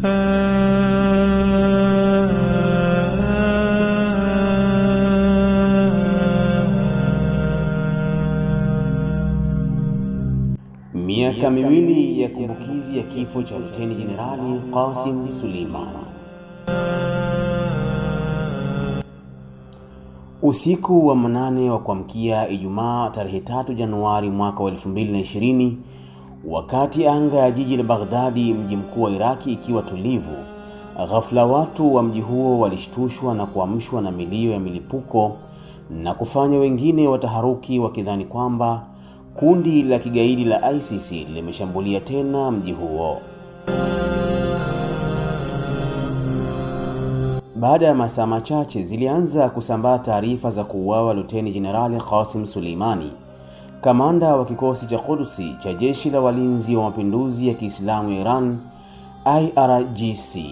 Miaka miwili ya kumbukizi ya kifo cha Luteni Jenerali Qasim Suleimani. Usiku wa manane wa kuamkia Ijumaa tarehe 3 Januari mwaka wa 2020, wakati anga ya jiji la Baghdadi, mji mkuu wa Iraki, ikiwa tulivu, ghafla watu wa mji huo walishtushwa na kuamshwa na milio ya milipuko na kufanya wengine wataharuki wakidhani kwamba kundi la kigaidi la ISIS limeshambulia tena mji huo. Baada ya masaa machache zilianza kusambaa taarifa za kuuawa Luteni Jenerali Qasim Suleimani, kamanda wa kikosi cha Quds cha Jeshi la Walinzi wa Mapinduzi ya Kiislamu ya Iran IRGC,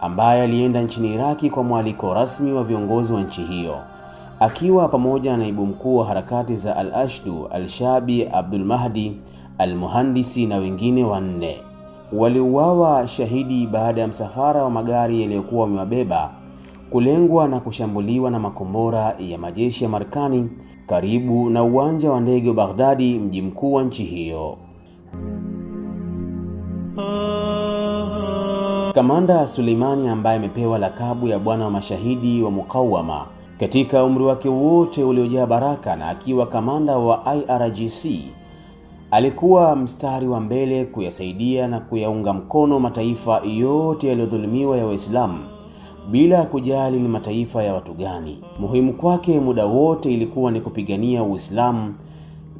ambaye alienda nchini Iraki kwa mwaliko rasmi wa viongozi wa nchi hiyo. Akiwa pamoja na naibu mkuu wa harakati za Al-Ashdu Al-Shabi Abdul Mahdi Al-Muhandisi na wengine wanne. Waliuawa shahidi baada ya msafara wa magari yaliyokuwa wamewabeba kulengwa na kushambuliwa na makombora ya majeshi ya Marekani karibu na uwanja wa ndege wa Baghdadi, mji mkuu wa nchi hiyo. Kamanda Suleimani ambaye amepewa lakabu ya bwana wa mashahidi wa Mukawama katika umri wake wote uliojaa baraka na akiwa kamanda wa IRGC alikuwa mstari wa mbele kuyasaidia na kuyaunga mkono mataifa yote yaliyodhulumiwa ya Waislamu bila kujali ni mataifa ya watu gani. Muhimu kwake muda wote ilikuwa ni kupigania Uislamu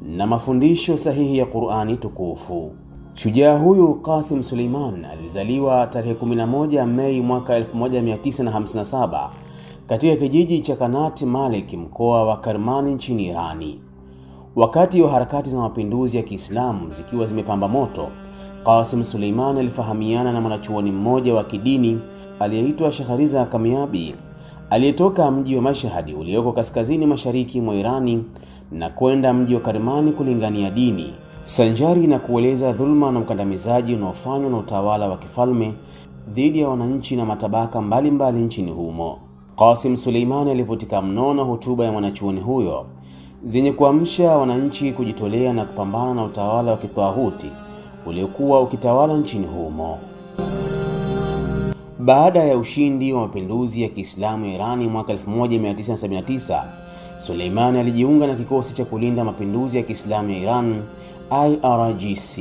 na mafundisho sahihi ya Qur'ani tukufu. Shujaa huyu Qasim Suleiman alizaliwa tarehe 11 Mei mwaka 1957 katika kijiji cha Kanat Malik mkoa wa Kermani nchini Irani. Wakati wa harakati za mapinduzi ya Kiislamu zikiwa zimepamba moto, Qasim Suleiman alifahamiana na mwanachuoni mmoja wa kidini aliyeitwa Shahariza Kamiabi aliyetoka mji wa Mashhad ulioko kaskazini mashariki mwa Irani na kwenda mji wa Karmani kulingania dini sanjari na kueleza dhulma na ukandamizaji unaofanywa na utawala wa kifalme dhidi ya wananchi na matabaka mbalimbali mbali nchini humo. Qasim Suleimani alivutika mno na hotuba ya mwanachuoni huyo zenye kuamsha wananchi kujitolea na kupambana na utawala wa kitwahuti uliokuwa ukitawala nchini humo. Baada ya ushindi wa mapinduzi ya Kiislamu ya Irani mwaka 1979, Suleimani alijiunga na kikosi cha kulinda mapinduzi ya Kiislamu ya Iran IRGC.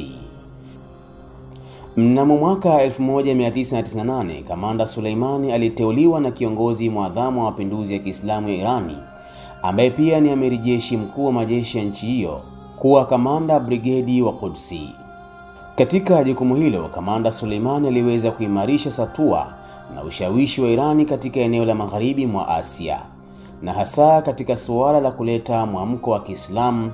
Mnamo mwaka 1998 kamanda Suleimani aliteuliwa na kiongozi mwadhamu wa mapinduzi ya Kiislamu ya Irani ambaye pia ni amiri jeshi mkuu wa majeshi ya nchi hiyo kuwa kamanda brigedi wa Qudsi. Katika jukumu hilo, kamanda Suleimani aliweza kuimarisha satua na ushawishi wa Irani katika eneo la magharibi mwa Asia na hasa katika suala la kuleta mwamko wa Kiislamu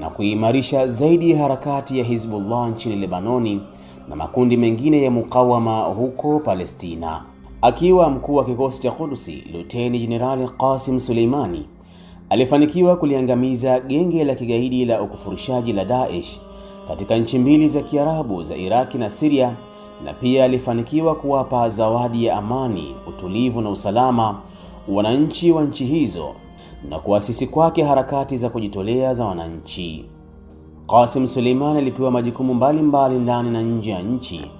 na kuimarisha zaidi harakati ya Hizbullah nchini Lebanoni na makundi mengine ya mukawama huko Palestina. Akiwa mkuu wa kikosi cha kudusi Luteni Jenerali Qasim Suleimani alifanikiwa kuliangamiza genge la kigaidi la ukufurishaji la Daesh katika nchi mbili za Kiarabu za Iraki na Siria, na pia alifanikiwa kuwapa zawadi ya amani, utulivu na usalama wananchi wa nchi hizo na kuasisi kwake harakati za kujitolea za wananchi. Qasim Suleiman alipewa majukumu mbalimbali ndani na nje ya nchi,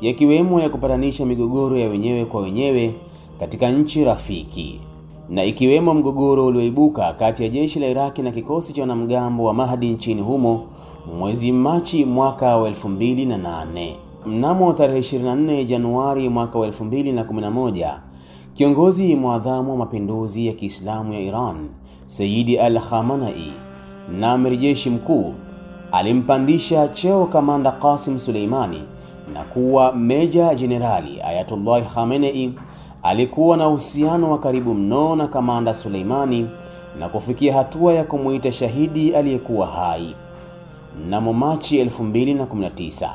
yakiwemo ya kupatanisha migogoro ya wenyewe kwa wenyewe katika nchi rafiki na ikiwemo mgogoro ulioibuka kati ya jeshi la Iraki na kikosi cha wanamgambo wa Mahdi nchini humo mwezi Machi mwaka wa 2008. Mnamo tarehe 24 Januari mwaka wa 2011, kiongozi mwadhamu wa mapinduzi ya Kiislamu ya Iran Sayyidi Al-Khamenei na amiri jeshi mkuu alimpandisha cheo kamanda Qasim Suleimani na kuwa meja jenerali. Ayatollah Khamenei alikuwa na uhusiano wa karibu mno na kamanda Suleimani na kufikia hatua ya kumuita shahidi aliyekuwa hai. Mnamo Machi 2019,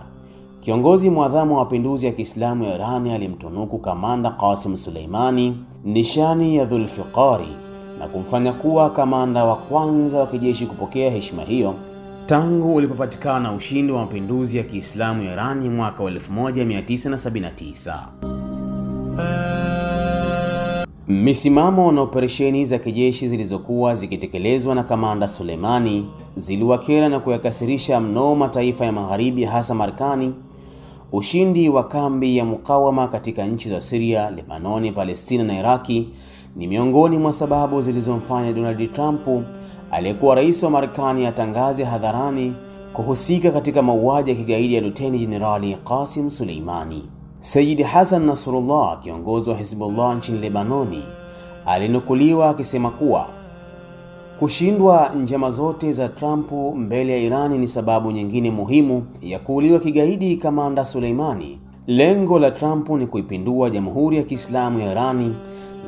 kiongozi mwadhamu wa mapinduzi ya Kiislamu ya Irani alimtunuku kamanda Qasim Suleimani nishani ya Dhulfiqari na kumfanya kuwa kamanda wa kwanza wa kijeshi kupokea heshima hiyo tangu ulipopatikana ushindi wa mapinduzi ya Kiislamu ya Irani mwaka wa 1979. Misimamo na operesheni za kijeshi zilizokuwa zikitekelezwa na kamanda Suleimani ziliwakera na kuyakasirisha mno mataifa ya Magharibi, hasa Marekani. Ushindi wa kambi ya mukawama katika nchi za Syria, Lebanoni, Palestina na Iraki ni miongoni mwa sababu zilizomfanya Donald Trump aliyekuwa rais wa Marekani atangaze hadharani kuhusika katika mauaji ya kigaidi ya Luteni Jenerali Qasim Suleimani. Sayyid Hassan Nasrullah, kiongozi wa Hizbullah nchini Lebanoni, alinukuliwa akisema kuwa kushindwa njama zote za Trump mbele ya Irani ni sababu nyingine muhimu ya kuuliwa kigaidi kamanda Suleimani. Lengo la Trump ni kuipindua Jamhuri ya Kiislamu ya Irani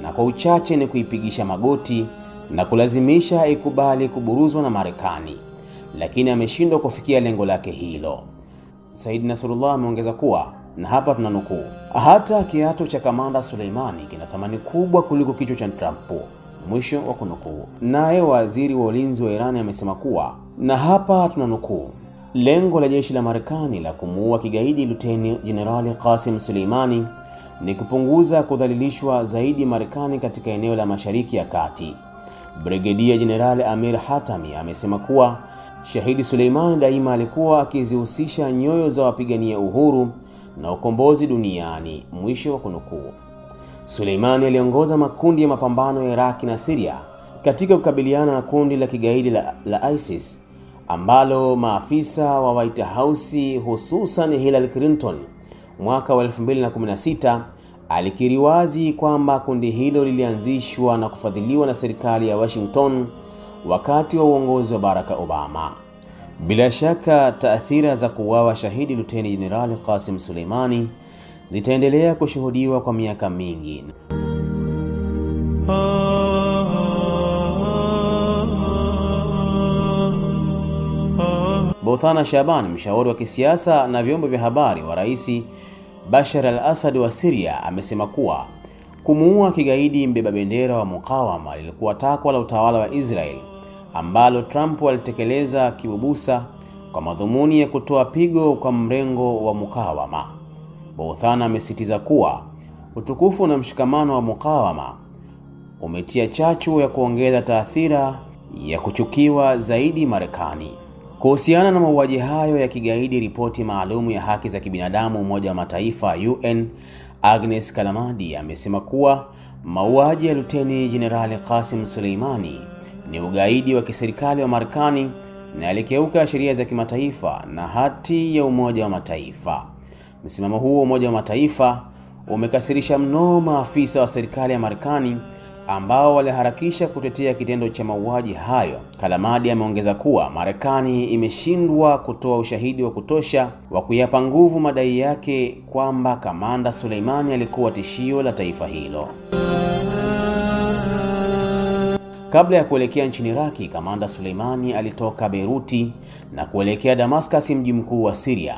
na kwa uchache ni kuipigisha magoti na kulazimisha ikubali kuburuzwa na Marekani, lakini ameshindwa kufikia lengo lake hilo. Said Nasrullah ameongeza kuwa na hapa tunanukuu, hata kiato cha kamanda Suleimani kina thamani kubwa kuliko kichwa cha Trump, mwisho wa kunukuu. Naye waziri wa ulinzi wa Irani amesema kuwa, na hapa tunanukuu, lengo la jeshi la Marekani la kumuua kigaidi Luteni Jenerali Qasim Suleimani ni kupunguza kudhalilishwa zaidi Marekani katika eneo la Mashariki ya Kati. Brigedia Jenerali Amir Hatami amesema kuwa Shahidi Suleimani daima alikuwa akizihusisha nyoyo za wapigania uhuru na ukombozi duniani, mwisho wa kunukuu. Suleimani aliongoza makundi ya mapambano ya Iraki na Siria katika kukabiliana na kundi la kigaidi la, la ISIS ambalo maafisa wa White House hususan Hillary Clinton mwaka wa 2016 alikiri wazi kwamba kundi hilo lilianzishwa na kufadhiliwa na serikali ya Washington wakati wa uongozi wa Barack Obama. Bila shaka taathira za kuuawa shahidi Luteni Jenerali Qasim Suleimani zitaendelea kushuhudiwa kwa miaka mingi. Bothana Shaban, mshauri wa kisiasa na vyombo vya habari wa Rais Bashar al-Assad wa Syria, amesema kuwa kumuua kigaidi mbeba bendera wa mukawama lilikuwa takwa la utawala wa Israel ambalo Trump alitekeleza kibubusa kwa madhumuni ya kutoa pigo kwa mrengo wa mukawama. Bouthana amesisitiza kuwa utukufu na mshikamano wa mukawama umetia chachu ya kuongeza taathira ya kuchukiwa zaidi Marekani. Kuhusiana na mauaji hayo ya kigaidi, ripoti maalumu ya haki za kibinadamu Umoja wa Mataifa UN Agnes Kalamadi amesema kuwa mauaji ya Luteni Jenerali Qasim Suleimani ni ugaidi wa kiserikali wa Marekani na yalikeuka sheria za kimataifa na hati ya Umoja wa Mataifa. Msimamo huo Umoja wa Mataifa umekasirisha mno maafisa wa serikali ya Marekani ambao waliharakisha kutetea kitendo cha mauaji hayo. Kalamadi ameongeza kuwa Marekani imeshindwa kutoa ushahidi wa kutosha wa kuyapa nguvu madai yake kwamba kamanda Suleimani alikuwa tishio la taifa hilo. Kabla ya kuelekea nchini Iraki, kamanda Suleimani alitoka Beiruti na kuelekea Damascus, mji mkuu wa Syria.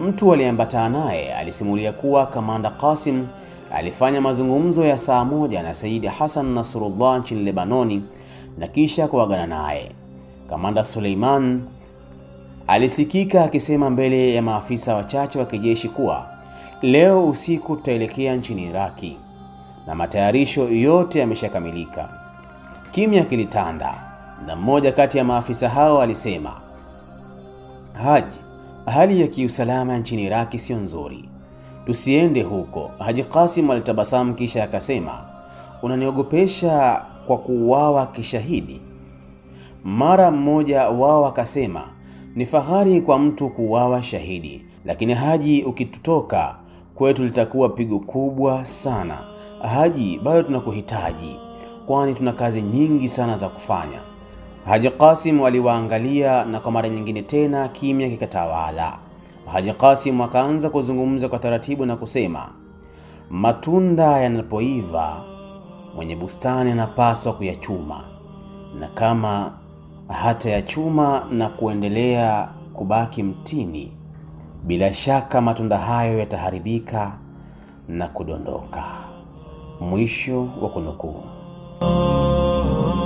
Mtu aliyeambatana naye alisimulia kuwa kamanda Qasim alifanya mazungumzo ya saa moja na Saidi Hassan Nasrullah nchini Lebanoni na kisha kuagana naye. Kamanda Suleiman alisikika akisema mbele ya maafisa wachache wa kijeshi kuwa leo usiku tutaelekea nchini Iraki na matayarisho yote yameshakamilika. Kimya kilitanda na mmoja kati ya maafisa hao alisema, Haji, hali ya kiusalama nchini Iraki sio nzuri, tusiende huko. Haji Kasim alitabasamu kisha akasema, unaniogopesha kwa kuuawa kishahidi? Mara mmoja wao akasema, ni fahari kwa mtu kuuawa shahidi, lakini Haji, ukitutoka kwetu litakuwa pigo kubwa sana. Haji, bado tunakuhitaji kwani tuna kazi nyingi sana za kufanya. Haji Qasim aliwaangalia na kwa mara nyingine tena kimya kikatawala. Haji Qasim akaanza kuzungumza kwa taratibu na kusema, matunda yanapoiva mwenye bustani anapaswa kuyachuma, na kama hata yachuma na kuendelea kubaki mtini, bila shaka matunda hayo yataharibika na kudondoka. Mwisho wa kunukuu. Oh.